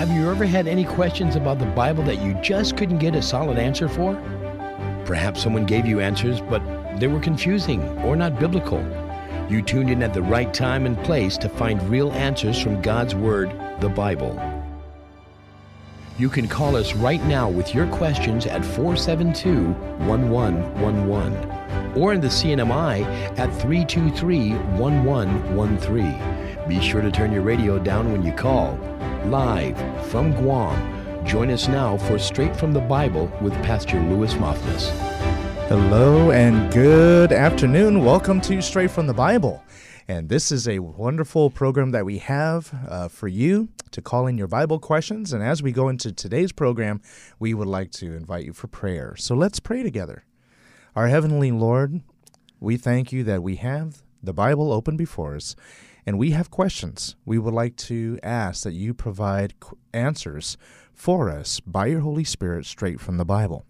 Have you ever had any questions about the Bible that you just couldn't get a solid answer for? Perhaps someone gave you answers, but they were confusing or not biblical. You tuned in at the right time and place to find real answers from God's Word, the Bible. You can call us right now with your questions at 472 1111 or in the CNMI at 323 1113. Be sure to turn your radio down when you call. Live from Guam. Join us now for Straight from the Bible with Pastor Louis Moffness. Hello and good afternoon. Welcome to Straight from the Bible. And this is a wonderful program that we have uh, for you to call in your Bible questions. And as we go into today's program, we would like to invite you for prayer. So let's pray together. Our Heavenly Lord, we thank you that we have the Bible open before us and we have questions. We would like to ask that you provide answers for us by your Holy Spirit straight from the Bible.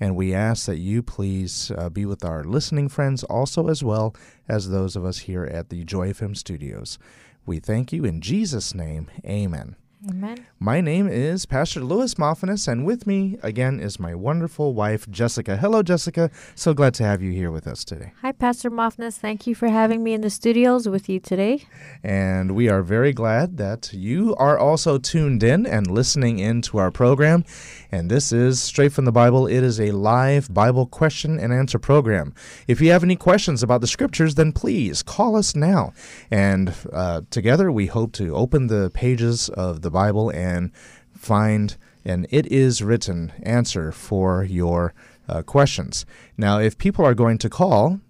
And we ask that you please uh, be with our listening friends also, as well as those of us here at the Joy FM studios. We thank you in Jesus' name. Amen. Amen. My name is Pastor Louis Moffinis, and with me again is my wonderful wife, Jessica. Hello, Jessica. So glad to have you here with us today. Hi, Pastor Moffinis. Thank you for having me in the studios with you today. And we are very glad that you are also tuned in and listening in to our program. And this is Straight from the Bible. It is a live Bible question and answer program. If you have any questions about the scriptures, then please call us now. And uh, together we hope to open the pages of the Bible and find an it is written answer for your uh, questions. Now, if people are going to call,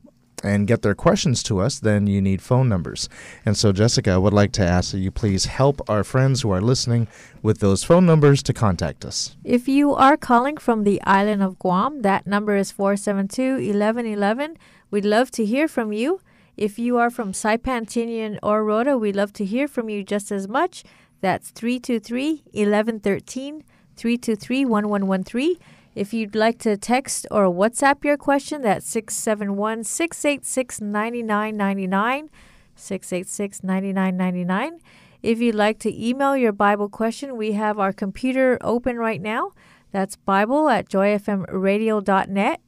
and get their questions to us, then you need phone numbers. And so, Jessica, I would like to ask that you please help our friends who are listening with those phone numbers to contact us. If you are calling from the island of Guam, that number is 472 1111. We'd love to hear from you. If you are from Saipan, Tinian, or Rota, we'd love to hear from you just as much. That's 323 1113, 323 1113. If you'd like to text or WhatsApp your question, that's 671 686 9999. 686 9999. If you'd like to email your Bible question, we have our computer open right now. That's Bible at joyfmradio.net.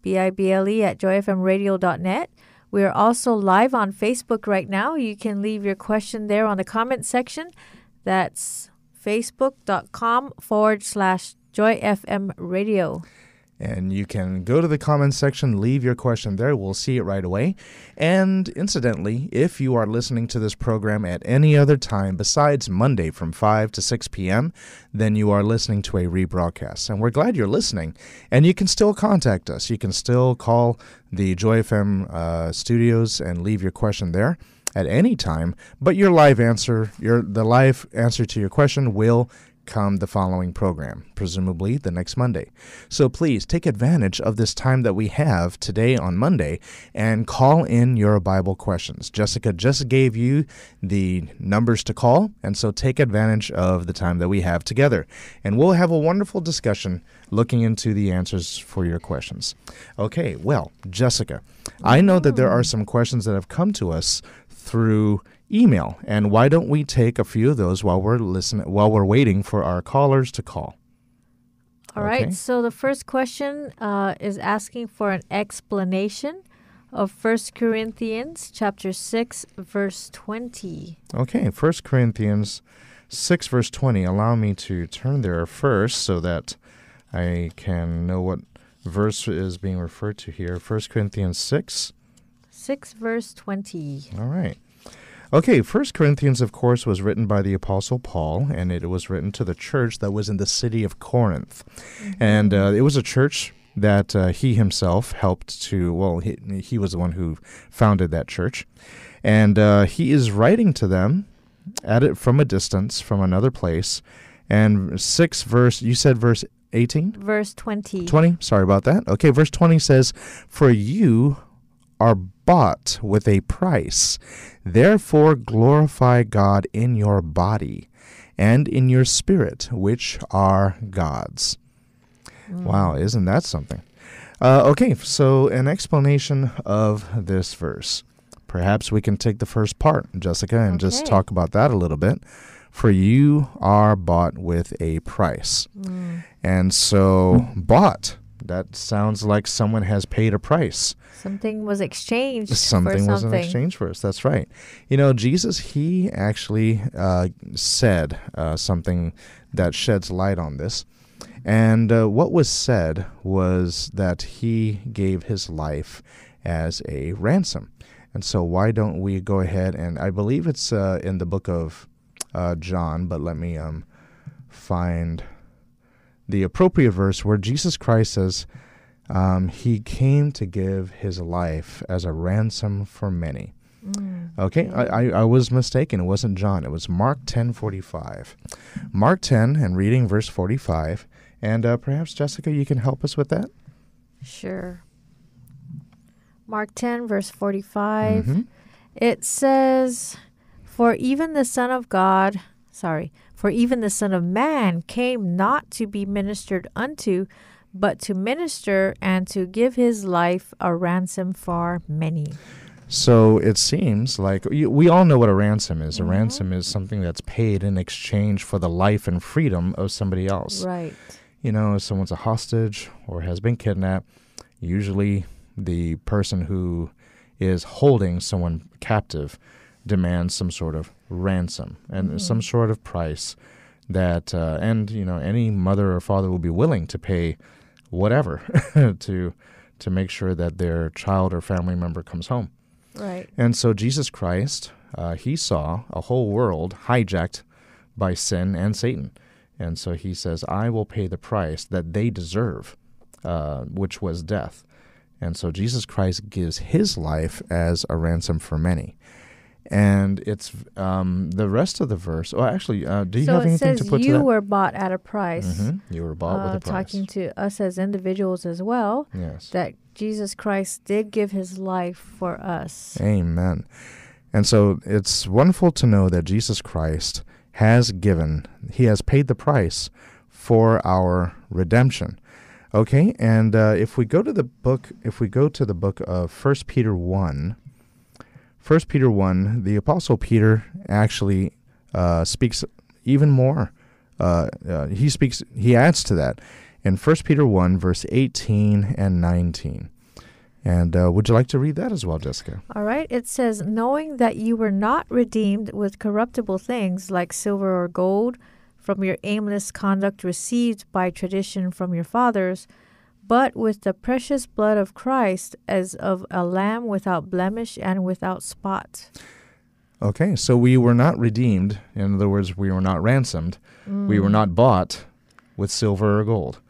B I B L E at joyfmradio.net. We are also live on Facebook right now. You can leave your question there on the comment section. That's facebook.com forward slash Joy FM Radio. And you can go to the comments section, leave your question there. We'll see it right away. And incidentally, if you are listening to this program at any other time besides Monday from 5 to 6 p.m., then you are listening to a rebroadcast. And we're glad you're listening. And you can still contact us. You can still call the Joy FM uh, studios and leave your question there at any time. But your live answer, your the live answer to your question will come the following program, presumably the next Monday. So please take advantage of this time that we have today on Monday and call in your Bible questions. Jessica just gave you the numbers to call, and so take advantage of the time that we have together. And we'll have a wonderful discussion looking into the answers for your questions. Okay, well, Jessica, I know that there are some questions that have come to us through email. And why don't we take a few of those while we're listening while we're waiting for our callers to call? All okay. right. So the first question uh, is asking for an explanation of First Corinthians chapter 6 verse 20. Okay, First Corinthians 6 verse 20. Allow me to turn there first so that I can know what verse is being referred to here. First Corinthians 6 6 verse 20. All right. Okay, First Corinthians, of course, was written by the Apostle Paul, and it was written to the church that was in the city of Corinth. Mm-hmm. And uh, it was a church that uh, he himself helped to, well, he, he was the one who founded that church. And uh, he is writing to them at it from a distance, from another place. And 6 verse, you said verse 18? Verse 20. 20, sorry about that. Okay, verse 20 says, For you are bought with a price. Therefore, glorify God in your body and in your spirit, which are God's. Mm. Wow, isn't that something? Uh, okay, so an explanation of this verse. Perhaps we can take the first part, Jessica, and okay. just talk about that a little bit. For you are bought with a price. And so, bought, that sounds like someone has paid a price. Something was exchanged Something was in exchange for us. That's right. You know, Jesus, he actually uh, said uh, something that sheds light on this. And uh, what was said was that he gave his life as a ransom. And so, why don't we go ahead and I believe it's uh, in the book of uh, John, but let me um, find the appropriate verse where Jesus Christ says, um, He came to give His life as a ransom for many. Okay, I, I, I was mistaken. It wasn't John. It was Mark ten forty five. Mark ten and reading verse forty five. And uh, perhaps Jessica, you can help us with that. Sure. Mark 10, verse 45. Mhm. It says, For even the Son of God, sorry, for even the Son of Man came not to be ministered unto, but to minister and to give his life a ransom for many. So it seems like we all know what a ransom is. A mm-hmm. ransom is something that's paid in exchange for the life and freedom of somebody else. Right. you know, if someone's a hostage or has been kidnapped, usually the person who is holding someone captive demands some sort of ransom and some sort of price that, uh, and you know, any mother or father will be willing to pay whatever to to make sure that their child or family member comes home. Right. And so Jesus Christ, uh, he saw a whole world hijacked by sin and Satan. And so he says, I will pay the price that they deserve, uh, which was death. And so Jesus Christ gives his life as a ransom for many. And it's um, the rest of the verse. Oh, actually, uh, do you so have anything to put you to that? You were bought at a price. Mhm. You were bought uh, with a price. talking to us as individuals as well, yes. that Jesus Christ did give his life for us. Amen. And so it's wonderful to know that Jesus Christ has given, he has paid the price for our redemption. Okay, and uh, if we go to the book, if we go to the book of First Peter 1, 1 Peter 1, the Apostle Peter actually uh, speaks even more. Uh, uh, he speaks, he adds to that in 1 Peter 1, verse 18 and 19. And uh, would you like to read that as well, Jessica? All right, it says, knowing that you were not redeemed with corruptible things like silver or gold from your aimless conduct received by tradition from your fathers, but with the precious blood of Christ as of a lamb without blemish and without spot. Okay, so we were not redeemed. In other words, we were not ransomed. We were not bought with silver or gold.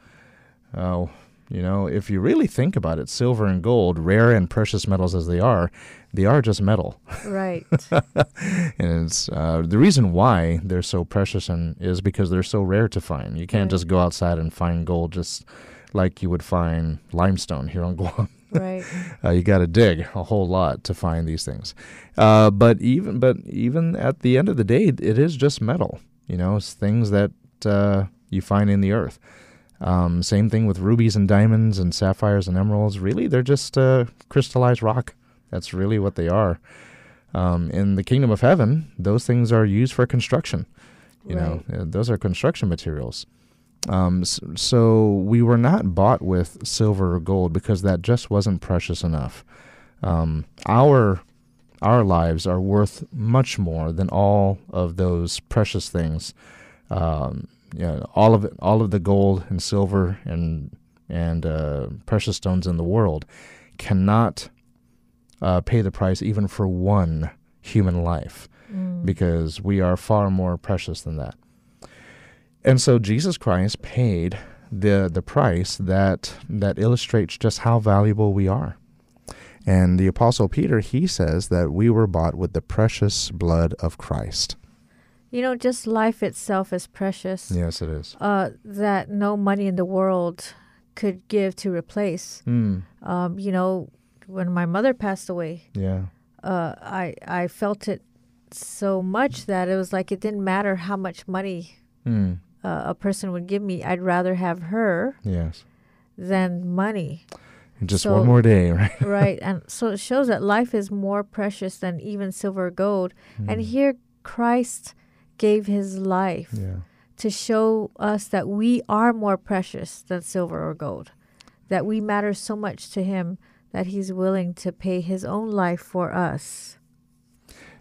Oh, you know, if you really think about it, silver and gold, rare and precious metals as they are, they are just metal. Right. and it's uh, the reason why they're so precious and is because they're so rare to find. You can't Right. just go outside and find gold just like you would find limestone here on Guam. right. Uh, you got to dig a whole lot to find these things. Uh, but even but even at the end of the day, it is just metal. You know, it's things that uh, you find in the earth. Um, same thing with rubies and diamonds and sapphires and emeralds. Really, they're just uh, crystallized rock. That's really what they are. Um, in the kingdom of heaven, those things are used for construction. You know, uh, those are construction materials. Um, so we were not bought with silver or gold because that just wasn't precious enough. Um, our our lives are worth much more than all of those precious things. Um, you know, all of it, all of the gold and silver and and uh, precious stones in the world cannot uh, pay the price even for one human life because we are far more precious than that. And so Jesus Christ paid the the price that that illustrates just how valuable we are. And the apostle Peter he says that we were bought with the precious blood of Christ. You know, just life itself is precious. Yes, it is. Uh, that no money in the world could give to replace. Mm, Um, you know, when my mother passed away, yeah. uh, I I felt it so much that it was like it didn't matter how much money Mm, uh, a person would give me. I'd rather have her yes. than money, Just So- one more day, right? right? and so it shows that life is more precious than even silver or gold. And here Christ gave his life Yeah. to show us that we are more precious than silver or gold, that we matter so much to him that he's willing to pay his own life for us.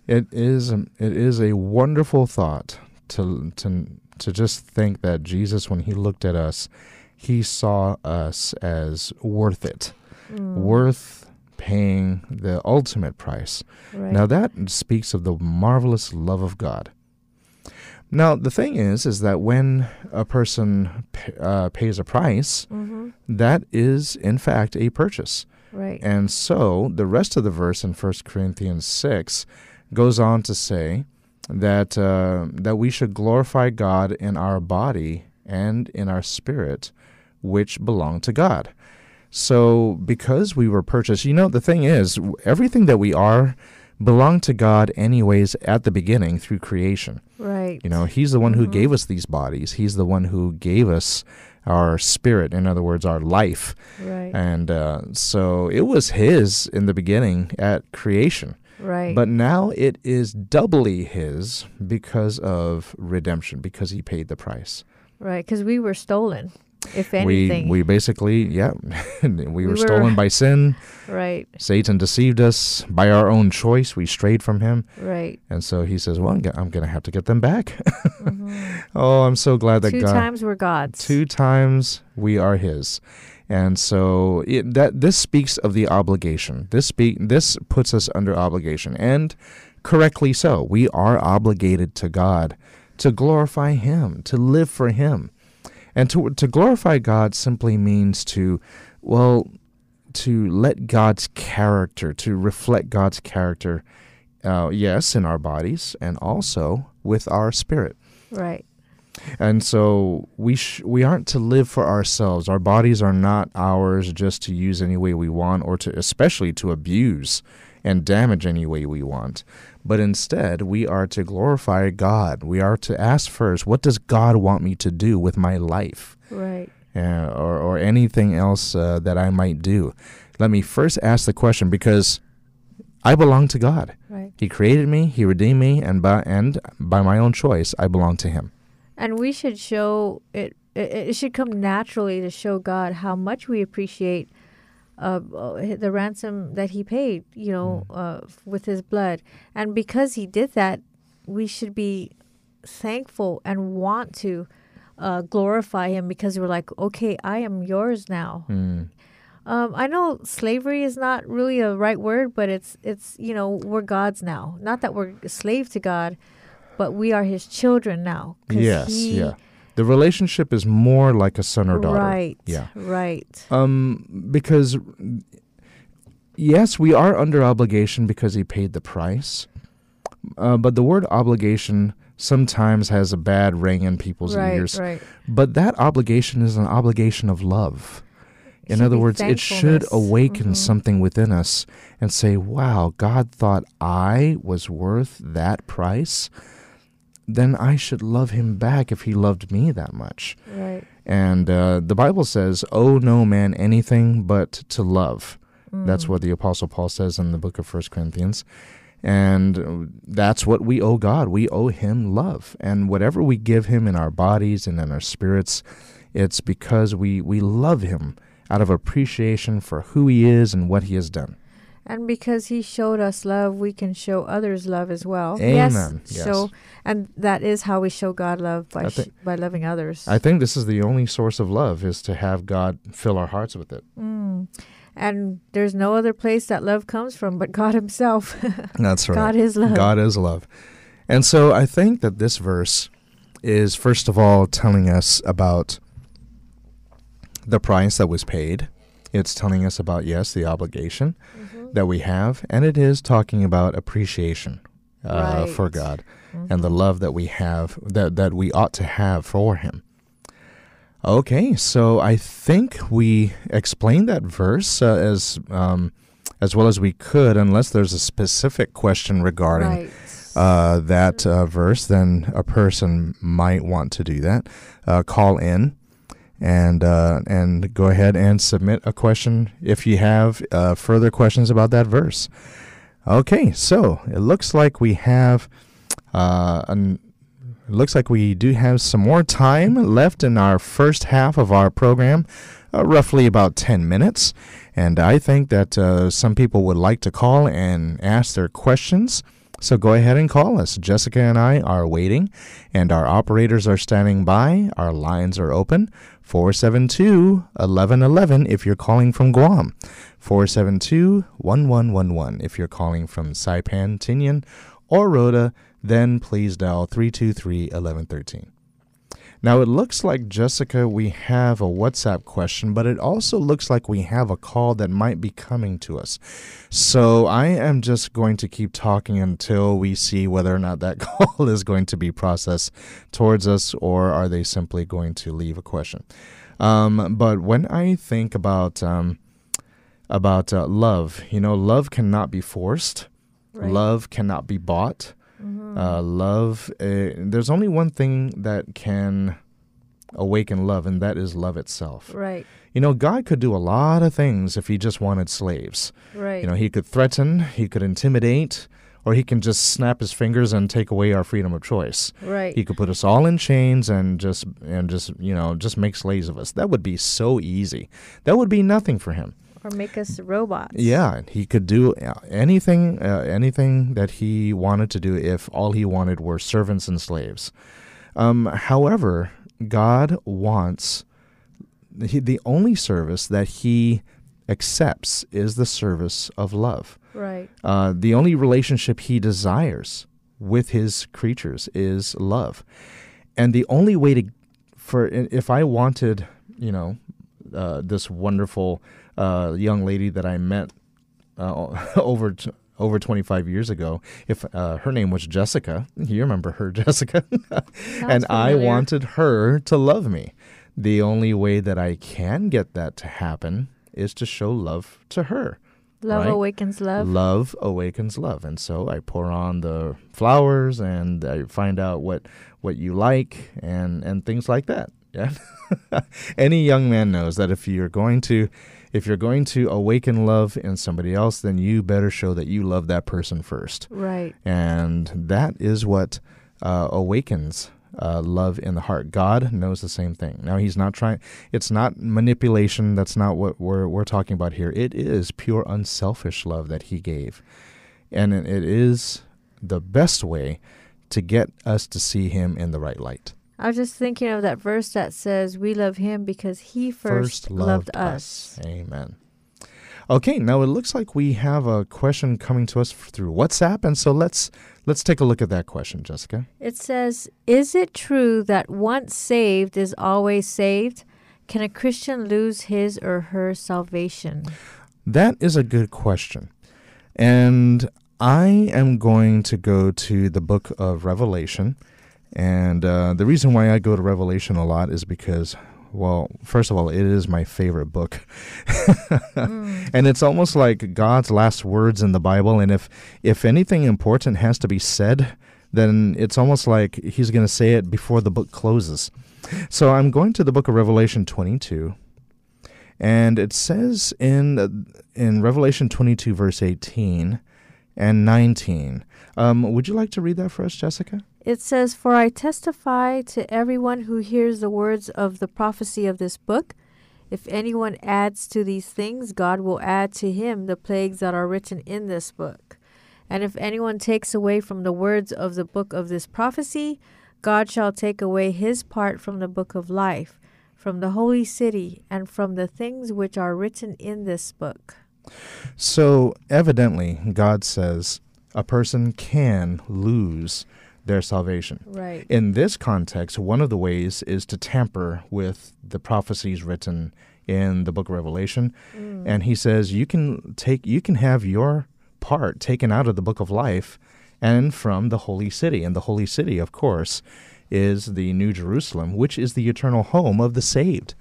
It is um, it is a wonderful thought to to to just think that Jesus, when he looked at us, he saw us as worth it, worth paying the ultimate price. Right. Now that speaks of the marvelous love of God. Now the thing is, is that when a person uh, pays a price, hmm that is in fact a purchase. Right. And so the rest of the verse in 1 Corinthians 6 goes on to say that uh, that we should glorify God in our body and in our spirit, which belong to God. So because we were purchased, you know, the thing is, everything that we are belonged to God anyways at the beginning through creation. right. You know, He's the one who Mhm. gave us these bodies. He's the one who gave us our spirit, in other words, our life. Right. And uh, so it was his in the beginning at creation. Right. But now it is doubly his because of redemption, because he paid the price. right. Because we were stolen, if We, anything. we we basically, yeah, we were were- stolen by sin. right. Satan deceived us by our own choice. We strayed from him. Right. And so he says, Well, I'm go- I'm going to have to get them back. Mhm. oh, I'm so glad that Two God. times we're God's. Two times we are His, and so it, that this speaks of the obligation. This speak this puts us under obligation, and correctly so. We are obligated to God to glorify Him, to live for Him, and to to glorify God simply means to, well, to let God's character, to reflect God's character. Uh, yes, in our bodies and also with our spirit. Right. And so we sh- we aren't to live for ourselves. Our bodies are not ours just to use any way we want or to especially to abuse and damage any way we want. But instead, we are to glorify God. We are to ask first, what does God want me to do with my life? Right. uh, or, or anything else uh, that I might do. Let me first ask the question because I belong to God. Right. He created me, He redeemed me, and by and by my own choice, I belong to Him. And we should show it. It, it should come naturally to show God how much we appreciate uh, uh, the ransom that He paid. You know, uh, with His blood, and because He did that, we should be thankful and want to uh, glorify Him because we're like, okay, I am yours now. Mm. Um, I know slavery is not really a right word, but it's it's you know we're God's now. Not that we're a slave to God, but we are His children now. Yes, he- yeah. The relationship is more like a son or daughter. Right. Yeah. Right. Um, because yes, we are under obligation because he paid the price. Uh, but the word obligation sometimes has a bad ring in people's right. ears. Right. But that obligation is an obligation of love. In other words, it should awaken Mhm. something within us and say, wow, God thought I was worth that price. Then I should love him back if he loved me that much. Right. And uh, the Bible says, owe no man anything but to love. That's Mm. what the Apostle Paul says in the book of First Corinthians. And uh, that's what we owe God. We owe him love. And whatever we give him in our bodies and in our spirits, it's because we, we love him out of appreciation for who he is and what he has done. And because He showed us love, we can show others love as well. Amen. Yes. Yes. So, and that is how we show God love by sh- by loving others. I think this is the only source of love is to have God fill our hearts with it. Mm. And there's no other place that love comes from but God Himself. That's right. God is love. God is love. And so I think that this verse is, first of all, telling us about the price that was paid. It's telling us about, yes, the obligation Mhm. That we have. And it is talking about appreciation uh, for Right. God Mhm. and the love that we have, that, that we ought to have for Him. Okay, so I think we explained that verse uh, as um, as well as we could, unless there's a specific question regarding Right. uh, that uh, verse, then a person might want to do that. Uh, call in and uh, and go ahead and submit a question if you have uh, further questions about that verse. Okay, so it looks like we have uh, an, It looks like we do have some more time left in our first half of our program, uh, roughly about 10 minutes. And I think that uh, some people would like to call and ask their questions. So go ahead and call us. Jessica and I are waiting, and our operators are standing by. Our lines are open 472 1111 if you're calling from Guam, 472 1111 if you're calling from Saipan, Tinian, or Rota. Then please dial 323 1113. Now, it looks like, Jessica, we have a WhatsApp question, but it also looks like we have a call that might be coming to us. So I am just going to keep talking until we see whether or not that call is going to be processed towards us or are they simply going to leave a question. Um, but when I think about, um, about uh, love, you know, love cannot be forced, Right. love cannot be bought. Uh, love, uh, there's only one thing that can awaken love, and that is love itself. Right. You know, God could do a lot of things if he just wanted slaves. Right. You know, he could threaten, he could intimidate, or he can just snap his fingers and take away our freedom of choice. right. He could put us all in chains and just and just, you know, just make slaves of us. That would be so easy. That would be nothing for him. Or make us robots. Yeah, he could do uh, anything, uh, anything that he wanted to do if all he wanted were servants and slaves. Um, however, God wants he, the only service that he accepts is the service of love. Right. Uh, the only relationship he desires with his creatures is love, and the only way to, for if I wanted, you know, uh, this wonderful uh, young lady that I met uh, over t- over 25 years ago, if uh, her name was Jessica, you remember her, Jessica, and I wanted her to love me. The only way that I can get that to happen is to show love to her. Love right? awakens love. Love awakens love, and so I pour on the flowers and I find out what what you like and and things like that. Yeah, any young man knows that if you're going to if you're going to awaken love in somebody else, then you better show that you love that person first, Right. and that is what uh, awakens. Uh, love in the heart. God knows the same thing. Now He's not trying. It's not manipulation. That's not what we're we're talking about here. It is pure unselfish love that He gave, and it it is the best way to get us to see Him in the right light. I was just thinking of that verse that says, "We love Him because He first, loved, us." Amen. Okay, now it looks like we have a question coming to us through WhatsApp, and so let's let's take a look at that question, Jessica. It says, "Is it true that once saved is always saved? Can a Christian lose his or her salvation?" That is a good question. And I am going to go to the book of Revelation. And uh, the reason why I go to Revelation a lot is because, well, first of all, it is my favorite book. And it's almost like God's last words in the Bible. And if, if anything important has to be said, then it's almost like he's going to say it before the book closes. So I'm going to the book of Revelation 22. And it says in in Revelation 22 verse 18 and 19. Um, would you like to read that for us, Jessica? It says, For I testify to everyone who hears the words of the prophecy of this book. If anyone adds to these things, God will add to him the plagues that are written in this book. And if anyone takes away from the words of the book of this prophecy, God shall take away his part from the book of life, from the holy city, and from the things which are written in this book. So, evidently, God says a person can lose their salvation. Right. In this context, one of the ways is to tamper with the prophecies written in the book of Revelation. Mm. And he says you can take you can have your part taken out of the book of life and from the holy city. And the holy city, of course, is the New Jerusalem, which is the eternal home of the saved.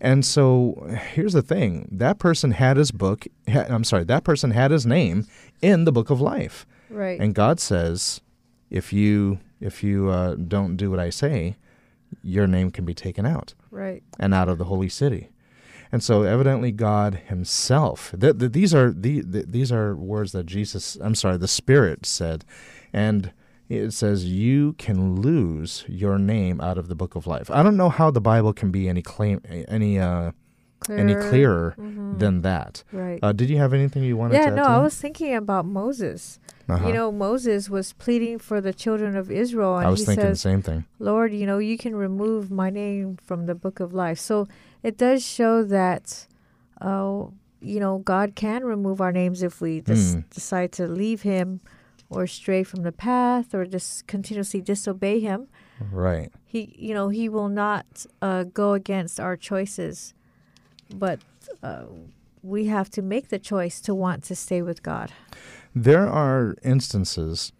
And so here's the thing that person had his book, ha- I'm sorry, that person had his name in the book of life. Right. And God says, if you if you uh, don't do what I say, your name can be taken out right. and out of the holy city. And so, evidently, God Himself. Th- th- these are the, th- these are words that Jesus. I'm sorry, the Spirit said, and it says you can lose your name out of the book of life. I don't know how the Bible can be any claim any uh, any clearer than that. Right. Uh, did you have anything you wanted yeah, to add no, I was thinking about Moses. Uh-huh. You know, Moses was pleading for the children of Israel, and I was he thinking says, the same thing. Lord, you know, you can remove my name from the book of life. So it does show that, uh, you know, God can remove our names if we dis- Mm. decide to leave Him or stray from the path or just continuously disobey Him. Right. He, you know, He will not uh, go against our choices, but uh, we have to make the choice to want to stay with God. There are instances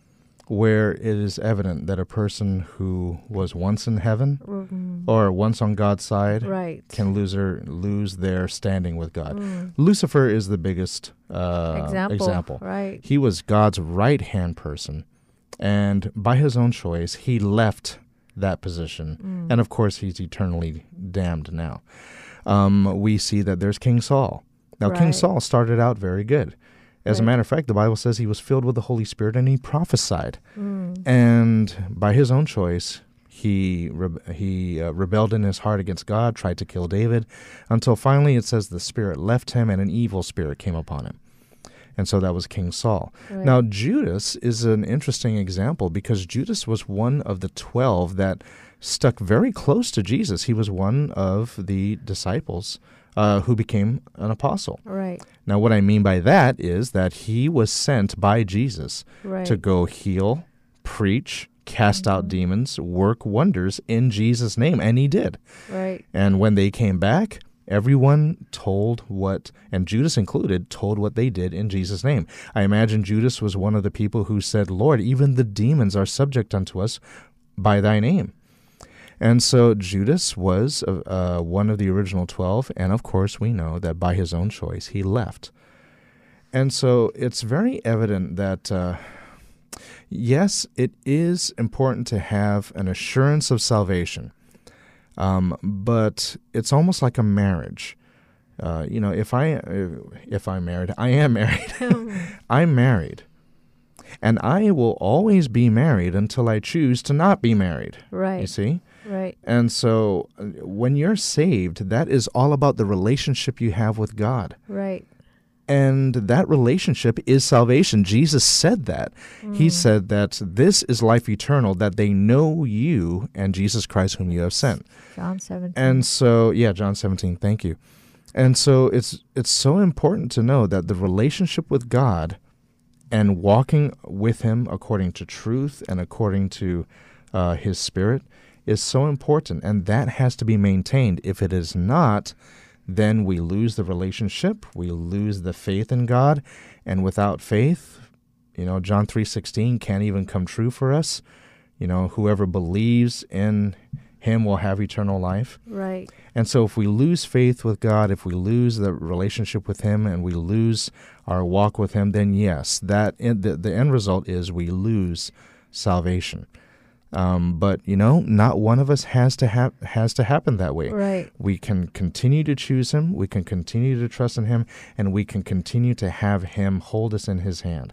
where it is evident that a person who was once in heaven Mm, or once on God's side right. can lose their lose their standing with God. Lucifer is the biggest uh, Mm. example, example. Right. He was God's right hand person, and by his own choice, he left that position. Mm. And of course, he's eternally damned now. Um, we see that there's King Saul. Now, King Saul started out very good. As a matter of fact, the Bible says he was filled with the Holy Spirit and he prophesied. Mm. And by his own choice, he re- he uh, rebelled in his heart against God, tried to kill David, until finally it says the Spirit left him and an evil spirit came upon him. And so that was King Saul. Right. Now, Judas is an interesting example because Judas was one of the 12 that stuck very close to Jesus. He was one of the disciples uh, who became an apostle. Right. Now, what I mean by that is that he was sent by Jesus Right. to go heal, preach, cast out demons, work wonders in Jesus' name. And he did. Right. And when they came back, everyone told what, and Judas included, told what they did in Jesus' name. I imagine Judas was one of the people who said, Lord, even the demons are subject unto us by thy name. And so Judas was uh, uh, one of the original 12, and of course we know that by his own choice he left. And so it's very evident that, uh, yes, it is important to have an assurance of salvation, um, but it's almost like a marriage. Uh, you know, if I if I'm married, I am married. I'm married, and I will always be married until I choose to not be married. Right. You see. Right. And so uh, when you're saved, that is all about the relationship you have with God. Right. And that relationship is salvation. Jesus said that. He said that this is life eternal, that they know you and Jesus Christ, whom you have sent. John 17. And so, yeah, John 17, thank you. And so it's it's so important to know that the relationship with God and walking with Him according to truth and according to uh, His Spirit is so important, and that has to be maintained. If it is not, then we lose the relationship, we lose the faith in God, and without faith, you know, John three sixteen can't even come true for us. You know, whoever believes in Him will have eternal life. right. And so, if we lose faith with God, if we lose the relationship with Him, and we lose our walk with Him, then yes, that the, the end result is we lose salvation. Um, but you know, not one of us has to have has to happen that way. Right. We can continue to choose Him, we can continue to trust in Him, and we can continue to have Him hold us in His hand.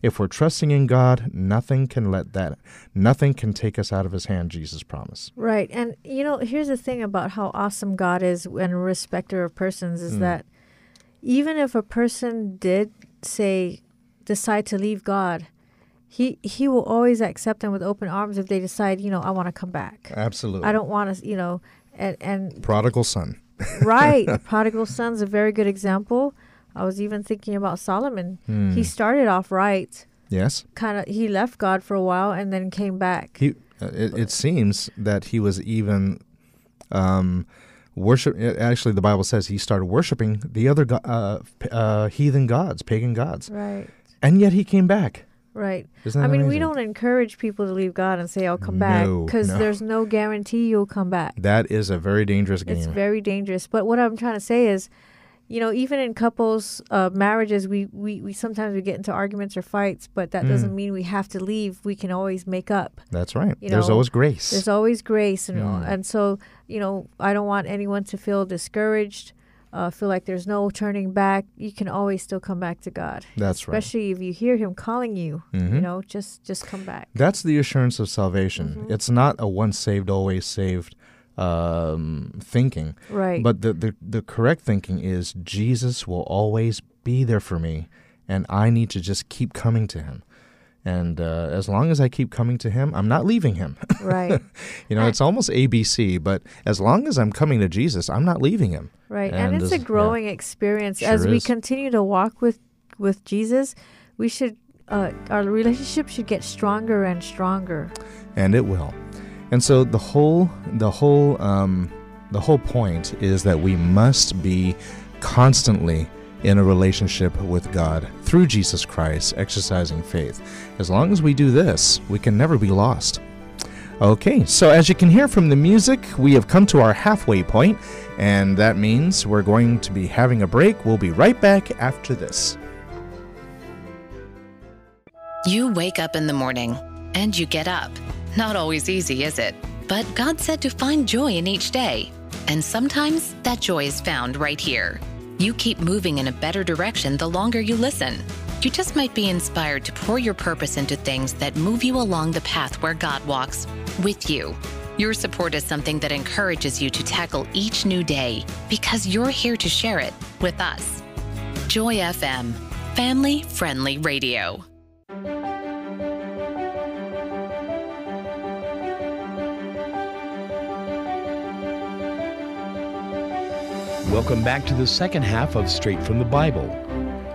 If we're trusting in God, nothing can let that, nothing can take us out of His hand. Jesus promised. Right. And you know, here's the thing about how awesome God is and a respecter of persons is that even if a person did say decide to leave God, he he will always accept them with open arms if they decide, you know, I want to come back. Absolutely. I don't want to, you know, and and Prodigal son. right, the prodigal son's a very good example. I was even thinking about Solomon. Hmm. He started off right, Yes. kind of he left God for a while and then came back. He. Uh, it, it seems that he was even um, worship. Actually, the Bible says he started worshiping the other go- uh, uh, heathen gods, pagan gods, Right. and yet he came back. Right. I mean, we don't encourage people to leave God and say, I'll come back because no. there's no guarantee you'll come back. That is a very dangerous game. It's very dangerous. But what I'm trying to say is, you know, even in couples, uh, marriages, we, we, we sometimes we get into arguments or fights, but that Mm. doesn't mean we have to leave. We can always make up. That's right. you There's know, always grace. There's always grace, and Mm. and so you know, I don't want anyone to feel discouraged uh, feel like there's no turning back, you can always still come back to God. That's right. Especially if you hear Him calling you, you Mhm. know, just just come back. That's the assurance of salvation. Mm-hmm. It's not a once saved, always saved um, thinking. Right. But the, the, the correct thinking is Jesus will always be there for me, and I need to just keep coming to him. And uh, as long as I keep coming to him, I'm not leaving him. right. you know, it's almost ABC, but as long as I'm coming to Jesus, I'm not leaving him. Right. And, And it's a yeah. growing experience. Sure As we is. continue to walk with with Jesus, we should uh, our relationship should get stronger and stronger. and it will. And so the whole the whole um, the whole point is that we must be constantly in a relationship with God through Jesus Christ, exercising faith. As long as we do this, we can never be lost. Okay, so as you can hear from the music, we have come to our halfway point, and that means we're going to be having a break. We'll be right back after this. You wake up in the morning and you get up. Not always easy, is it? But God said to find joy in each day. And sometimes that joy is found right here. You keep moving in a better direction the longer you listen. You just might be inspired to pour your purpose into things that move you along the path where God walks with you. Your support is something that encourages you to tackle each new day because you're here to share it with us. Joy FM, family friendly radio. Welcome back to the second half of Straight from the Bible.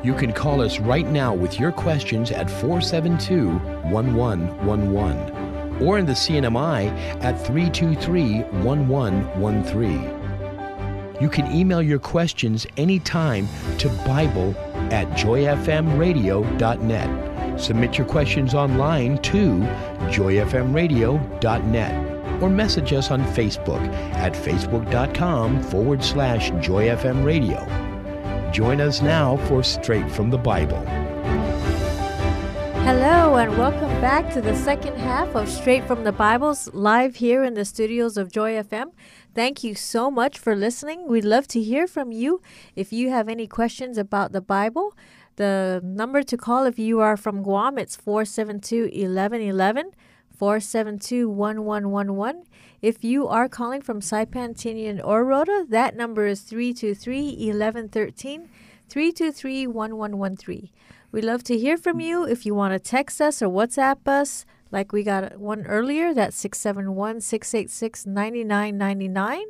You can call us right now with your questions at 472 1111 or in the CNMI at 323 1113. You can email your questions anytime to Bible at joyfmradio.net. Submit your questions online to joyfmradio.net or message us on Facebook at facebook.com forward slash joyfmradio. Join us now for Straight from the Bible. Hello and welcome back to the second half of Straight from the Bibles live here in the studios of Joy FM. Thank you so much for listening. We'd love to hear from you. If you have any questions about the Bible, the number to call if you are from Guam, it's 472 1111. 472 1111. If you are calling from Saipan, Tinian, or Rota, that number is 323 1113. 323 1113. We'd love to hear from you. If you want to text us or WhatsApp us, like we got one earlier, that's 671 686 9999.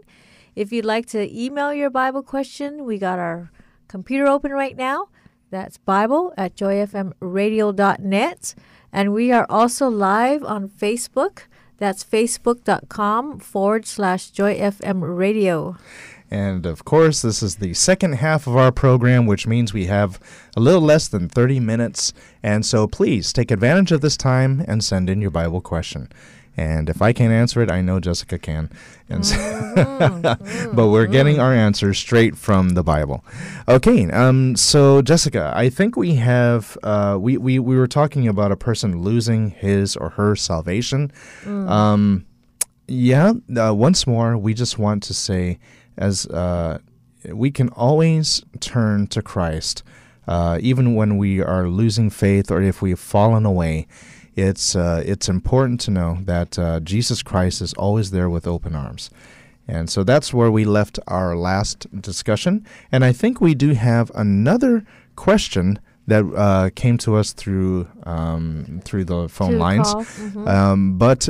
If you'd like to email your Bible question, we got our computer open right now. That's Bible at joyfmradio.net. And we are also live on Facebook. That's facebook.com forward slash joyfmradio. And of course, this is the second half of our program, which means we have a little less than 30 minutes. And so please take advantage of this time and send in your Bible question. And if I can't answer it, I know Jessica can. And so but we're getting our answers straight from the Bible. Okay, um, so Jessica, I think we have uh, we, we we were talking about a person losing his or her salvation. Um, yeah, uh, once more, we just want to say, as uh, we can always turn to Christ, uh, even when we are losing faith or if we've fallen away. It's uh, it's important to know that uh, Jesus Christ is always there with open arms. And so that's where we left our last discussion. And I think we do have another question that uh, came to us through um, through the phone Through lines. mhm. Um, but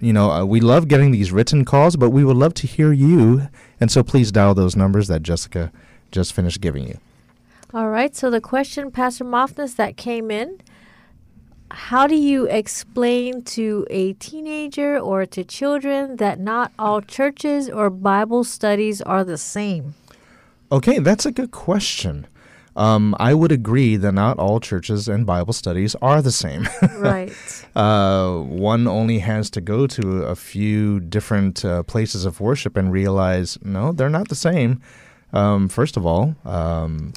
you know, uh, we love getting these written calls, but we would love to hear you. And so please dial those numbers that Jessica just finished giving you. All right. So the question, Pastor Moffness, that came in how do you explain to a teenager or to children that not all churches or Bible studies are the same? Okay, that's a good question. Um, I would agree that not all churches and Bible studies are the same. Right. uh, one only has to go to a few different uh, places of worship and realize no, they're not the same. Um, first of all, um,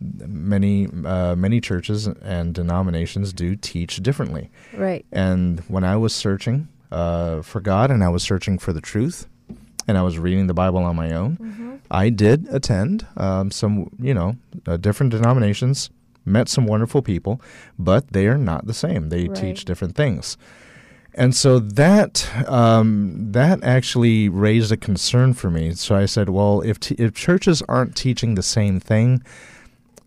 many uh, many churches and denominations do teach differently. right. And when I was searching uh, for God and I was searching for the truth, and I was reading the Bible on my own, I did attend um, some, you know, uh, different denominations, met some wonderful people, but they are not the same. They Right. teach different things. And so that um, that actually raised a concern for me. So I said, well, if t- if churches aren't teaching the same thing,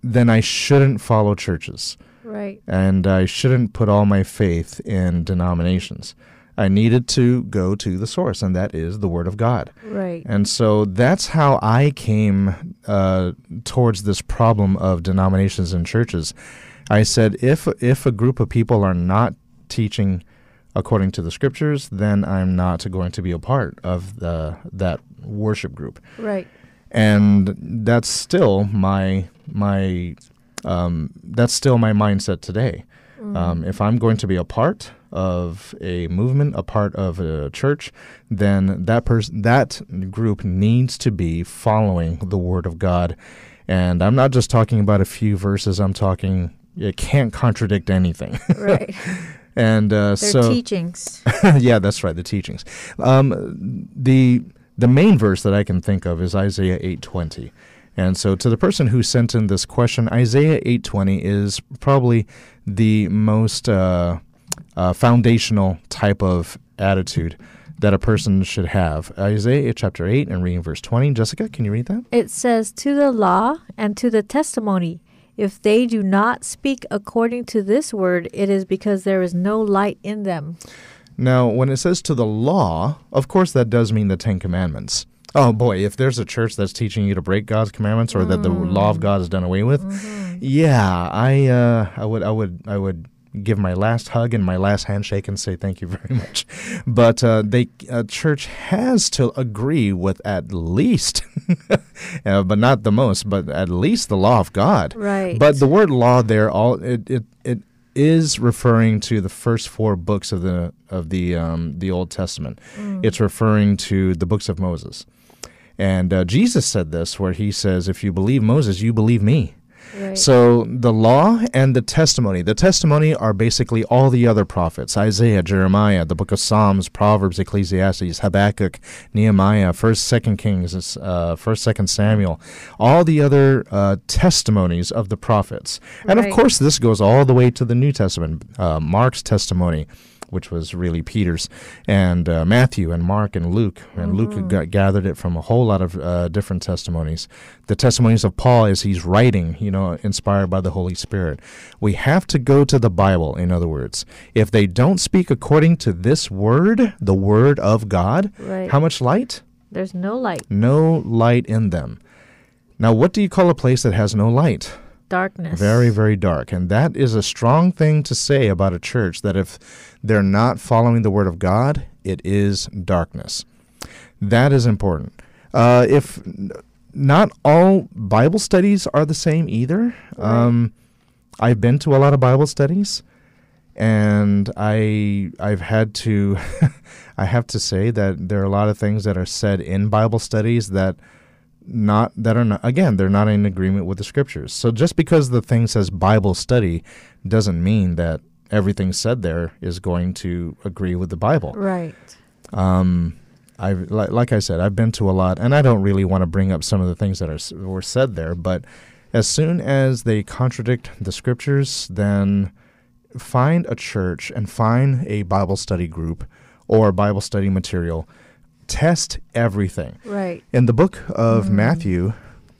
then I shouldn't follow churches, Right. and I shouldn't put all my faith in denominations. I needed to go to the source, and that is the Word of God. Right. And so that's how I came uh, towards this problem of denominations and churches. I said, if if a group of people are not teaching according to the scriptures, then I'm not going to be a part of the that worship group. Right. And that's still my my um, that's still my mindset today. Um, if I'm going to be a part of a movement, a part of a church, then that person, that group needs to be following the Word of God. And I'm not just talking about a few verses. I'm talking it can't contradict anything. Right. and uh, Their so teachings. yeah, that's right. The teachings. Um, the the main verse that I can think of is Isaiah eight twenty, and so to the person who sent in this question, Isaiah eight twenty is probably the most uh, uh, foundational type of attitude that a person should have. Isaiah chapter eight and reading verse twenty. Jessica, can you read that? It says, To the law and to the testimony, if they do not speak according to this word, it is because there is no light in them. Now, when it says to the law, of course that does mean the Ten Commandments. Oh boy, if there's a church that's teaching you to break God's commandments or that the law of God is done away with, yeah, I uh, I would I would I would give my last hug and my last handshake and say thank you very much. But uh, they a church has to agree with at least, uh, but not the most, but at least the law of God. Right. But the word law there, all it it, it is referring to the first four books of the of the um, the Old Testament. It's referring to the books of Moses. And uh, Jesus said this, where he says, "If you believe Moses, you believe me." Right. So the law and the testimony. The testimony are basically all the other prophets: Isaiah, Jeremiah, the book of Psalms, Proverbs, Ecclesiastes, Habakkuk, Nehemiah, First, Second Kings, uh, First, Second Samuel. All the other uh, testimonies of the prophets, and of course, this goes all the way to the New Testament. Uh, Mark's testimony. Which was really Peter's, and uh, Matthew, and Mark, and Luke. And Luke got, gathered it from a whole lot of uh, different testimonies. The testimonies of Paul as he's writing, you know, inspired by the Holy Spirit. We have to go to the Bible, in other words. If they don't speak according to this word, the word of God, Right. how much light? There's no light. No light in them. Now, what do you call a place that has no light? Darkness. Very, very dark. And that is a strong thing to say about a church that if they're not following the Word of God, it is darkness. That is important. Uh, if not all Bible studies are the same either, um, I've been to a lot of Bible studies, and I I've had to I have to say that there are a lot of things that are said in Bible studies that not that are not again they're not in agreement with the scriptures. So just because the thing says Bible study doesn't mean that everything said there is going to agree with the Bible. Right. Um, I like, like I said, I've been to a lot, and I don't really want to bring up some of the things that are were said there. But as soon as they contradict the scriptures, then find a church and find a Bible study group or Bible study material. Test everything. Right. In the book of Matthew,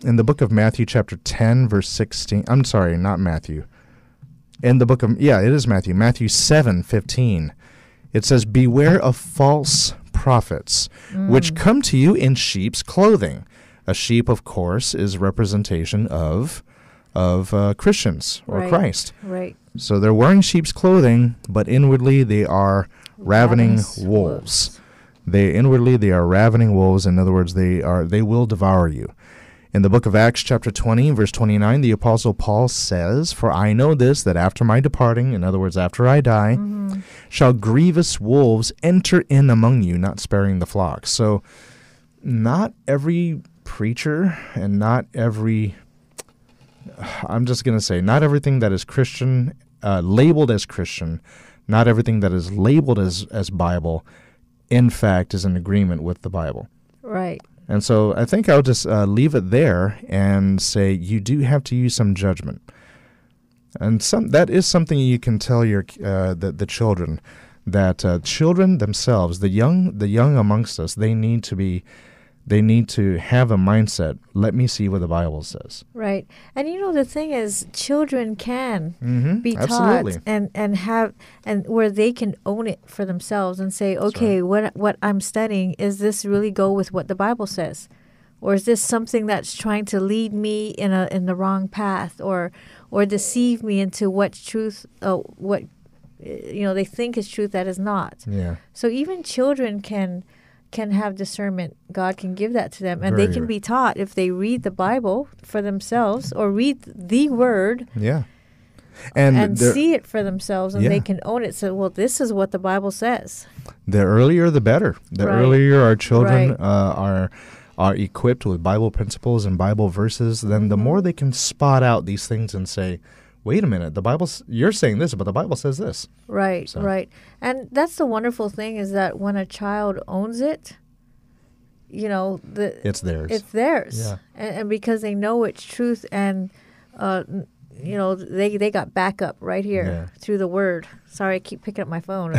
in the book of Matthew, chapter 10, verse 16, I'm sorry, not Matthew. In the book of, yeah, it is Matthew, Matthew 7, 15, it says, Beware of false prophets, which come to you in sheep's clothing. A sheep, of course, is representation of of uh, Christians or Right. Christ. Right. So they're wearing sheep's clothing, but inwardly they are ravening Ravenous wolves. They inwardly they are ravening wolves. In other words, they are they will devour you. In the book of Acts, chapter 20, verse 29, the Apostle Paul says, For I know this, that after my departing, in other words, after I die, shall grievous wolves enter in among you, not sparing the flock. So, not every preacher and not every I'm just going to say, not everything that is Christian, uh, labeled as Christian, not everything that is labeled as, as Bible, in fact, is in agreement with the Bible. Right. And so I think I'll just uh, leave it there and say you do have to use some judgment. And some that is something you can tell your uh, the the children that uh, children themselves, the young the young amongst us, they need to be they need to have a mindset. Let me see what the Bible says. Right. And you know the thing is children can Mm-hmm. be Absolutely. taught and and have and where they can own it for themselves and say, "Okay, what what I'm studying is this really go with what the Bible says?" Or is this something that's trying to lead me in a in the wrong path or or deceive me into what truth uh, what you know they think is truth that is not. Yeah. So even children can can have discernment. God can give that to them, and Very they can right. be taught if they read the Bible for themselves or read the Word Yeah. And, and see it for themselves, and Yeah. they can own it. So, well, this is what the Bible says. the earlier the better. The Right. earlier our children Right. uh, are are equipped with Bible principles and Bible verses, then the Mm-hmm. more they can spot out these things and say, "Wait a minute, the Bible you're saying this, but the Bible says this." Right, So- right. And that's the wonderful thing is that when a child owns it, you know, the It's theirs. it's theirs. Yeah. And, and because they know it's truth and uh you know, they they got backup right here Yeah. through the word. Sorry, I keep picking up my phone.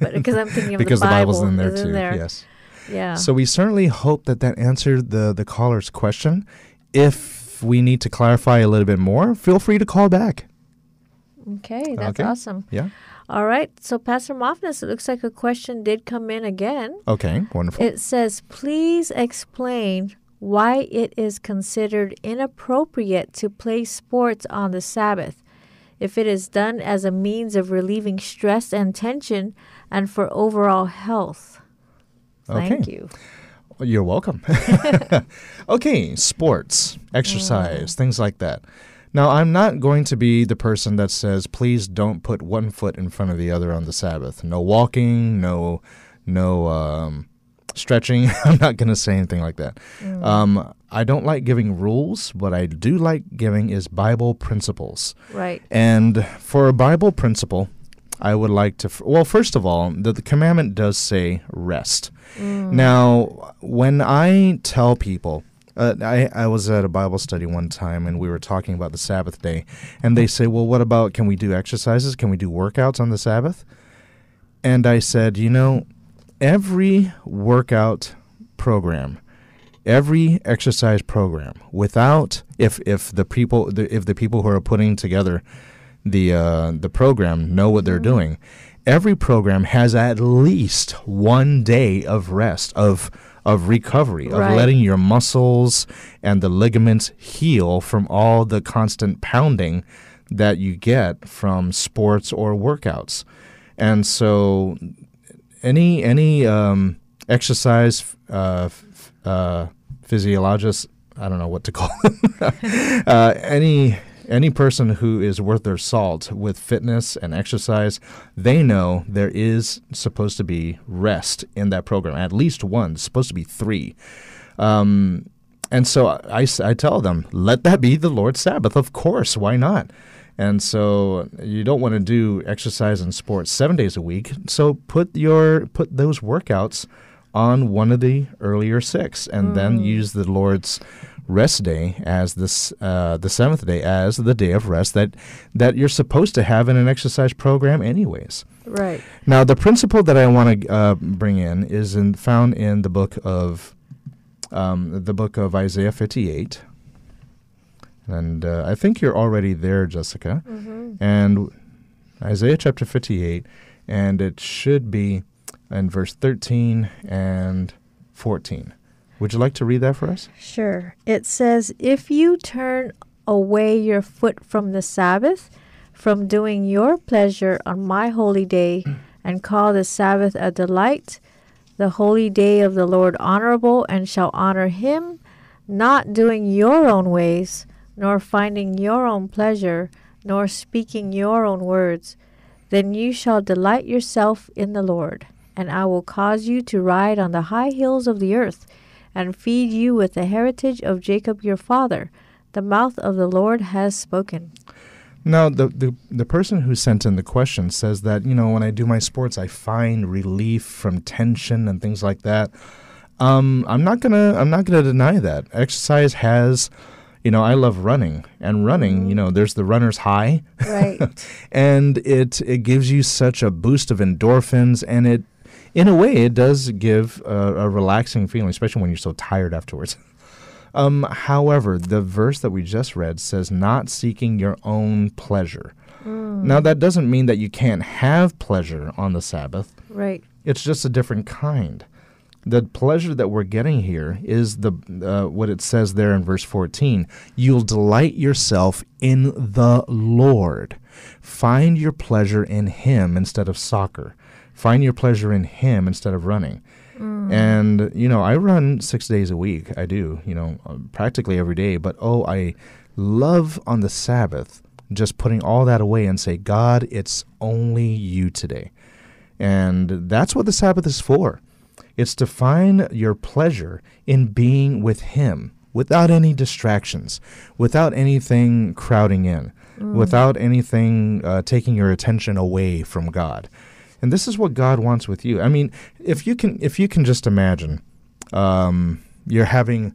But because I'm thinking of because the the, Bible's in there too. there. Yes. Yeah. So we certainly hope that that answered the the caller's question. If we need to clarify a little bit more, feel free to call back. okay, that's Okay. awesome. Yeah. All right. So Pastor Moffness, it looks like a question did come in again. Okay. Wonderful. It says, please explain why it is considered inappropriate to play sports on the Sabbath if it is done as a means of relieving stress and tension and for overall health. Thank Okay. you. You're welcome. okay, sports, exercise, things like that. Now, I'm not going to be the person that says, please don't put one foot in front of the other on the Sabbath. No walking, no, no um, stretching. I'm not going to say anything like that. Um, I don't like giving rules. What I do like giving is Bible principles. Right. And for a Bible principle, I would like to. f- Well, first of all, the, the commandment does say rest. Now, when I tell people, uh, I, I was at a Bible study one time and we were talking about the Sabbath day, and they say, Well, what about can we do exercises? Can we do workouts on the Sabbath? And I said, You know, every workout program every exercise program without if if the people the, if the people who are putting together the uh, the program know what they're doing. Every program has at least one day of rest of of recovery of letting your muscles and the ligaments heal from all the constant pounding that you get from sports or workouts. And so any any um, exercise uh, f- uh, physiologist, I don't know what to call them. uh, any any person who is worth their salt with fitness and exercise, they know there is supposed to be rest in that program. At least one, supposed to be three. Um, and so I, I tell them, let that be the Lord's Sabbath. Of course, why not? And so you don't want to do exercise and sports seven days a week. So put your put those workouts on one of the earlier six, and then use the Lord's rest day as this uh, the seventh day as the day of rest that that you're supposed to have in an exercise program, anyways. Right. Now, the principle that I want to uh, bring in is in, found in the book of um, the book of Isaiah 58, and uh, I think you're already there, Jessica. And Isaiah chapter 58, and it should be in verse 13 and 14. Would you like to read that for us? Sure. It says, If you turn away your foot from the Sabbath, from doing your pleasure on my holy day, and call the Sabbath a delight, the holy day of the Lord honorable, and shall honor him, not doing your own ways, nor finding your own pleasure, nor speaking your own words, then you shall delight yourself in the Lord, and I will cause you to ride on the high hills of the earth, and feed you with the heritage of Jacob your father. The mouth of the Lord has spoken. Now, the, the the person who sent in the question says that you know when I do my sports, I find relief from tension and things like that. Um, I'm not gonna I'm not gonna deny that exercise has, you know, I love running and running. You know, there's the runner's high, Right. and it it gives you such a boost of endorphins, and it, in a way, it does give a, a relaxing feeling, especially when you're so tired afterwards. Um, however, the verse that we just read says, "Not seeking your own pleasure." Now, that doesn't mean that you can't have pleasure on the Sabbath. right. It's just a different kind. The pleasure that we're getting here is the uh, what it says there in verse 14. You'll delight yourself in the Lord. Find your pleasure in Him instead of soccer. Find your pleasure in Him instead of running. And you know, I run six days a week. I do. You know, uh, practically every day. But oh, I love on the Sabbath just putting all that away and say, God, it's only you today. And that's what the Sabbath is for. It's to find your pleasure in being with Him without any distractions, without anything crowding in, without anything uh, taking your attention away from God. And this is what God wants with you. I mean, if you can, if you can just imagine, um, you're having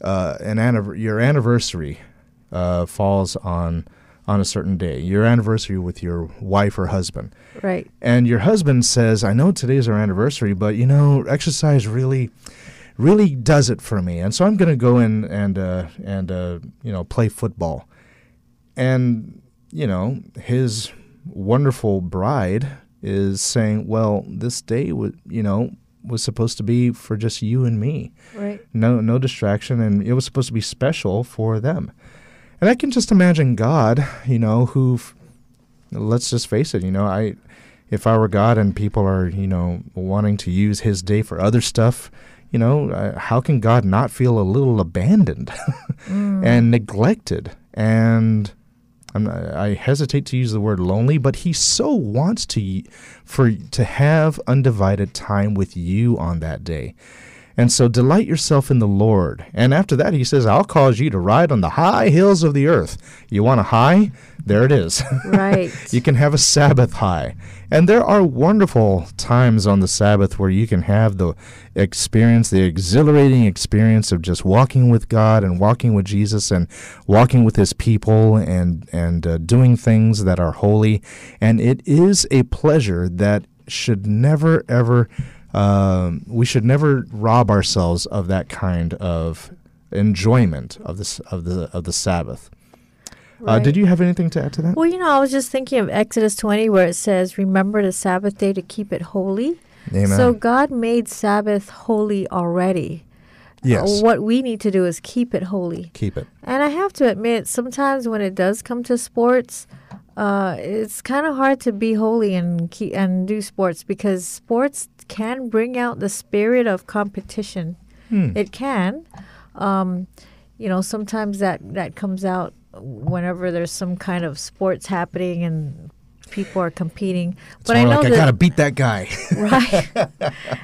uh, an anniv- your anniversary uh, falls on on a certain day. Your anniversary with your wife or husband Right. and your husband says, "I know today's our anniversary, but you know, exercise really, really does it for me, and so I'm going to go in and uh, and uh, you know play football." And you know, his wonderful bride is saying, "Well, this day would you know was supposed to be for just you and me, Right. no no distraction, and it was supposed to be special for them." And I can just imagine God, you know, who let's just face it, you know, I if I were God and people are, you know, wanting to use his day for other stuff, you know, uh, how can God not feel a little abandoned and neglected? And not, I hesitate to use the word lonely, but he so wants to for to have undivided time with you on that day. And so delight yourself in the Lord. And after that, he says, I'll cause you to ride on the high hills of the earth. You want a high? There it is. Right. you can have a Sabbath high. And there are wonderful times on the Sabbath where you can have the experience, the exhilarating experience of just walking with God and walking with Jesus and walking with his people and, and uh, doing things that are holy. And it is a pleasure that should never, ever um, we should never rob ourselves of that kind of enjoyment of this of the of the Sabbath. Uh, did you have anything to add to that? Well, you know, I was just thinking of Exodus 20 where it says, Remember the Sabbath day to keep it holy. Amen. So God made Sabbath holy already. yes, Uh, What we need to do is keep it holy. keep it. And I have to admit, sometimes when it does come to sports, uh, it's kind of hard to be holy and keep, and do sports because sports can bring out the spirit of competition. Hmm. It can. Um, you know, sometimes that that comes out whenever there's some kind of sports happening and people are competing. It's but I know like I gotta beat that guy right,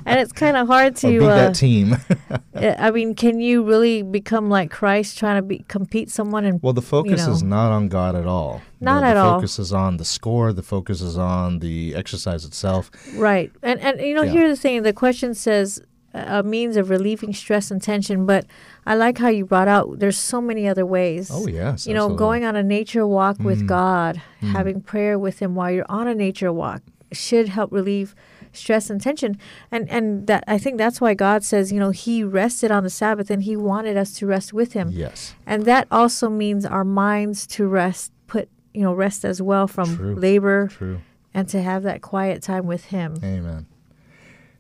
and it's kind of hard or to. beat uh, that team. I mean, can you really become like Christ, trying to be compete someone and well, the focus is know. not on God at all. Not the, at the all. focus is on the score. The focus is on the exercise itself. Right. And and you know, Yeah. here's the thing, the question says uh, a means of relieving stress and tension, but I like how you brought out there's so many other ways. Oh yes, You know, absolutely. going on a nature walk with Mm. God, having prayer with him while you're on a nature walk should help relieve stress and tension. And and that I think that's why God says, you know, he rested on the Sabbath and he wanted us to rest with him. Yes, And that also means our minds to rest, put, you know, rest as well from True. labor true. and to have that quiet time with him. Amen.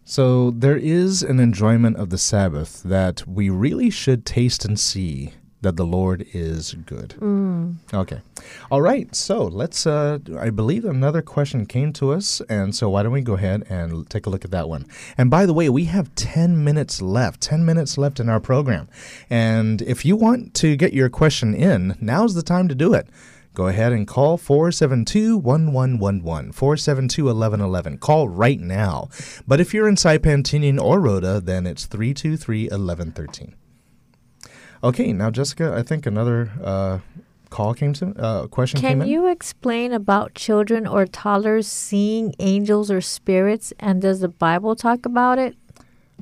So there is an enjoyment of the Sabbath that we really should taste and see that the Lord is good. Mm. Okay. All right. So let's, uh, I believe another question came to us. And so why don't we go ahead and take a look at that one? And by the way, we have 10 minutes left, 10 minutes left in our program. And if you want to get your question in, now's the time to do it. Go ahead and call 472 1111, 472 1111. Call right now. But if you're in Saipan, Tinian, or Rota, then it's 323 1113. Okay, now Jessica, I think another uh, call came to uh, question came Can in. you explain about children or toddlers seeing angels or spirits? And does the Bible talk about it?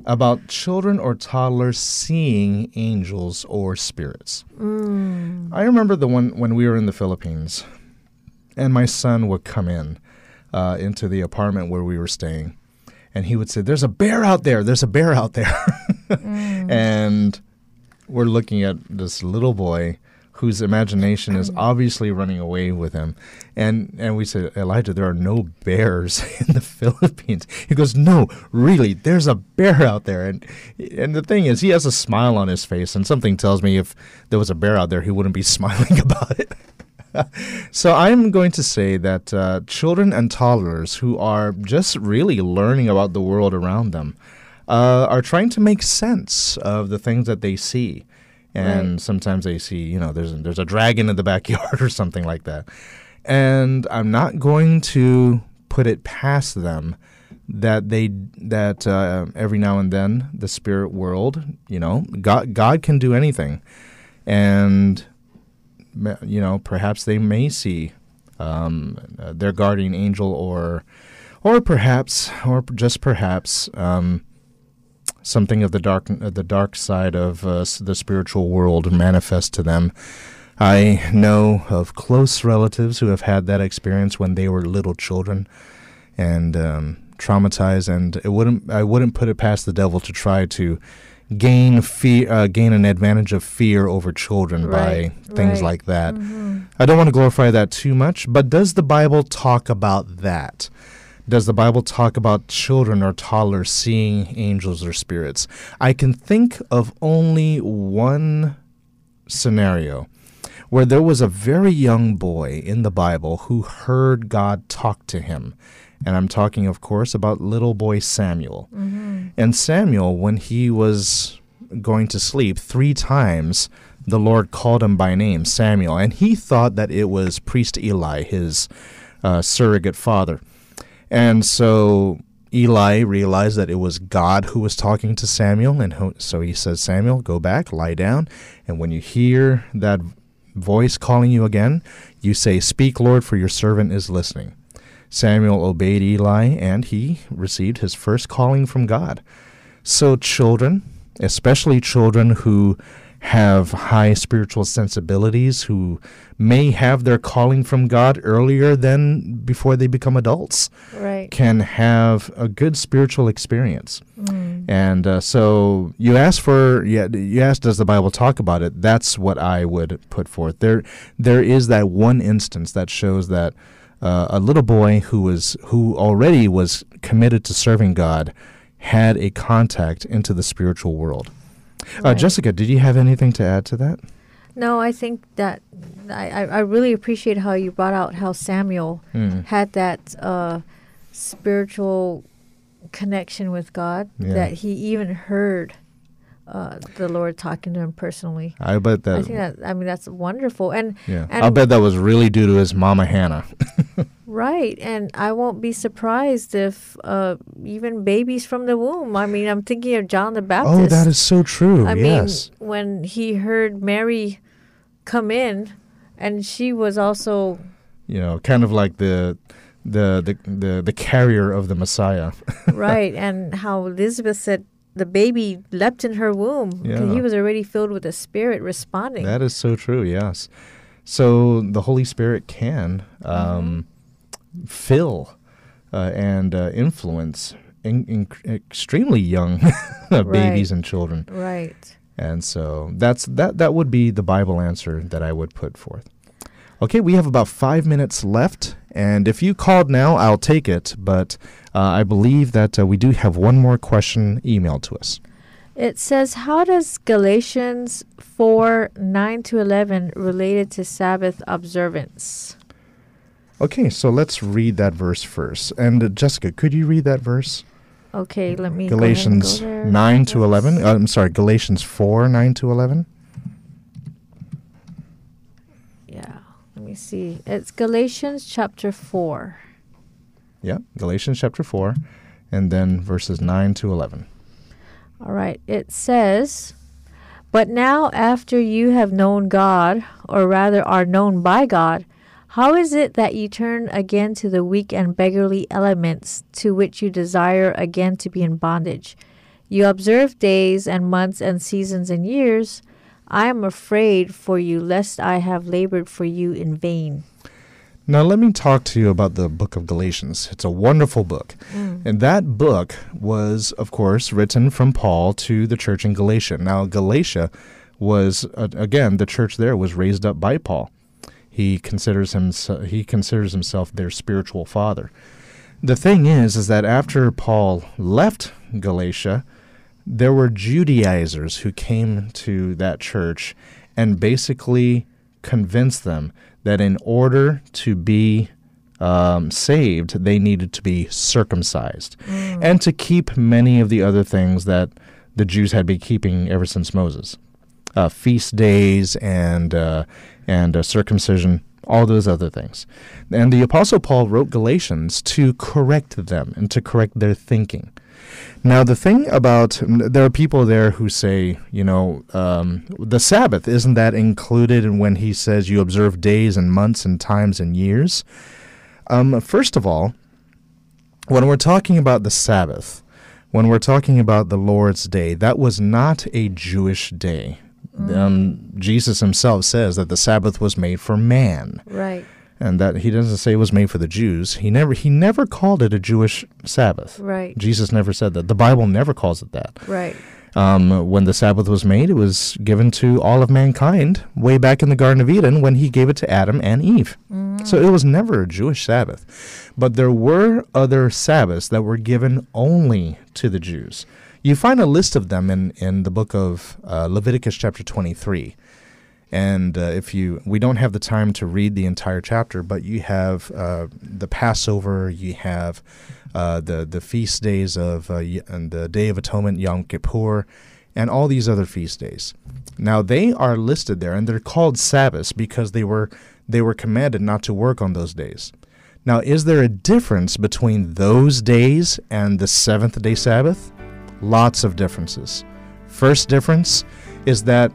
About children or toddlers seeing angels or spirits. I remember the one when we were in the Philippines, and my son would come in uh, into the apartment where we were staying, and he would say, "There's a bear out there. There's a bear out there," and we're looking at this little boy whose imagination is obviously running away with him. And and we said, Elijah, there are no bears in the Philippines. He goes, No, really, there's a bear out there. And and the thing is, he has a smile on his face, and something tells me if there was a bear out there, he wouldn't be smiling about it. so I'm going to say that uh, children and toddlers who are just really learning about the world around them uh, are trying to make sense of the things that they see. And Right. sometimes they see, you know, there's there's a dragon in the backyard or something like that. And I'm not going to put it past them that they that uh, every now and then the spirit world, you know, God God can do anything, and you know perhaps they may see um, their guardian angel or or perhaps or just perhaps um, something of the dark the dark side of uh, the spiritual world manifest to them. I know of close relatives who have had that experience when they were little children and um, traumatized, and it wouldn't I wouldn't put it past the devil to try to gain fear, uh, gain an advantage of fear over children Right, by things right. like that. I don't want to glorify that too much, but does the Bible talk about that? Does the Bible talk about children or toddlers seeing angels or spirits? I can think of only one scenario where there was a very young boy in the Bible who heard God talk to him. And I'm talking, of course, about little boy Samuel. And Samuel, when he was going to sleep, three times the Lord called him by name, Samuel. And he thought that it was priest Eli, his uh, surrogate father. And so Eli realized that it was God who was talking to Samuel. And so he says, Samuel, go back, lie down. And when you hear that voice calling you again, you say, Speak, Lord, for your servant is listening. Samuel obeyed Eli, and he received his first calling from God. So, children, especially children who have high spiritual sensibilities, who may have their calling from God earlier than before they become adults, Right. can have a good spiritual experience. And uh, so you ask for, yeah, you ask, does the Bible talk about it? That's what I would put forth. There, there is that one instance that shows that uh, a little boy who was who already was committed to serving God had a contact into the spiritual world. Uh, Jessica, did you have anything to add to that? No, I think that I, I I really appreciate how you brought out how Samuel Mm. had that uh, spiritual connection with God Yeah. that he even heard uh, the Lord talking to him personally. I bet that. I think that I mean that's wonderful and yeah, and I'll bet that was really due to his mama Hannah. right and I won't be surprised if uh, even babies from the womb. I mean I'm thinking of John the Baptist. oh, that is so true. I yes. mean, when he heard Mary come in, and she was also you know, kind of like the the the the, the carrier of the Messiah. right, and how Elizabeth said the baby leapt in her womb Yeah. he was already filled with the Spirit, responding. that is so true. Yes. So the Holy Spirit can um, fill uh, and uh, influence in, in extremely young babies and children, right. and so that's that. That would be the Bible answer that I would put forth. Okay, we have about five minutes left, and if you called now, I'll take it. But uh, I believe that uh, we do have one more question emailed to us. It says, "How does Galatians four nine to eleven related to Sabbath observance?" Okay, so let's read that verse first. And uh, Jessica, could you read that verse? Okay, let me go ahead and Galatians there. 9 to 11. Uh, I'm sorry, Galatians 4 9 to 11. Yeah, let me see. It's Galatians chapter four. Yeah, Galatians chapter 4, and then verses 9 to 11. All right. It says, But now, after you have known God, or rather are known by God, how is it that you turn again to the weak and beggarly elements to which you desire again to be in bondage? You observe days and months and seasons and years. I am afraid for you, lest I have labored for you in vain. Now, let me talk to you about the book of Galatians. It's a wonderful book. And that book was, of course, written from Paul to the church in Galatia. Now, Galatia was, uh, again, the church there was raised up by Paul. He considers, himself, he considers himself their spiritual father. The thing is, is that after Paul left Galatia, there were Judaizers who came to that church and basically convinced them that in order to be um, saved, they needed to be circumcised and to keep many of the other things that the Jews had been keeping ever since Moses uh, feast days and, uh, and uh, circumcision, all those other things. And the Apostle Paul wrote Galatians to correct them and to correct their thinking. Now, the thing about there are people there who say, you know, um, the Sabbath isn't that included in when he says you observe days and months and times and years? Um, first of all, when we're talking about the Sabbath, when we're talking about the Lord's Day, that was not a Jewish day. Um, Jesus himself says that the Sabbath was made for man Right, and that he doesn't say it was made for the Jews. He never he never called it a Jewish Sabbath. right, Jesus never said that. The Bible never calls it that. right, Um, when the Sabbath was made, it was given to all of mankind way back in the Garden of Eden when he gave it to Adam and Eve. So it was never a Jewish Sabbath. But there were other Sabbaths that were given only to the Jews. You find a list of them in, in the book of uh, Leviticus, chapter 23. And uh, if you, we don't have the time to read the entire chapter, but you have uh, the Passover, you have uh, the the feast days of uh, and the Day of Atonement, Yom Kippur, and all these other feast days. Now they are listed there, and they're called Sabbaths because they were they were commanded not to work on those days. Now, is there a difference between those days and the seventh day Sabbath? Lots of differences. First difference is that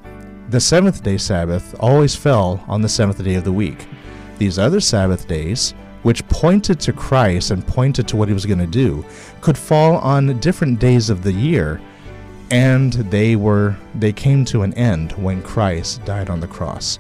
the seventh day Sabbath always fell on the seventh day of the week. These other Sabbath days, which pointed to Christ and pointed to what he was going to do, could fall on different days of the year, and they were they came to an end when Christ died on the cross.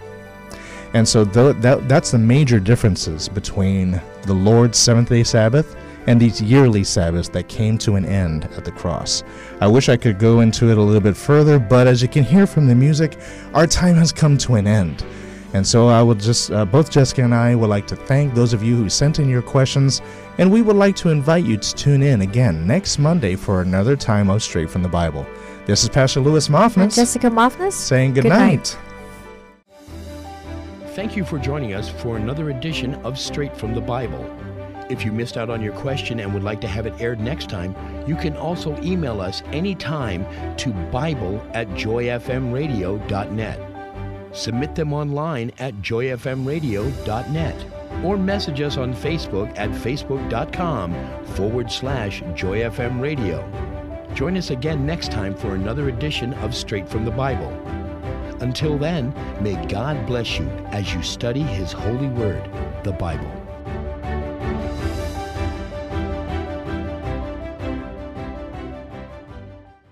And so tho- that, that's the major differences between the Lord's seventh day Sabbath and these yearly Sabbaths that came to an end at the cross. I wish I could go into it a little bit further, but as you can hear from the music, our time has come to an end. And so I would just, uh, both Jessica and I would like to thank those of you who sent in your questions, and we would like to invite you to tune in again next Monday for another time of Straight from the Bible. This is Pastor Lewis And Moffness Jessica Moffness saying good, Good night. night. Thank you for joining us for another edition of Straight from the Bible. If you missed out on your question and would like to have it aired next time, you can also email us anytime to Bible at joyfmradio.net. Submit them online at joyfmradio.net or message us on Facebook at facebook.com forward slash joyfmradio. Join us again next time for another edition of Straight from the Bible. Until then, may God bless you as you study His holy word, the Bible.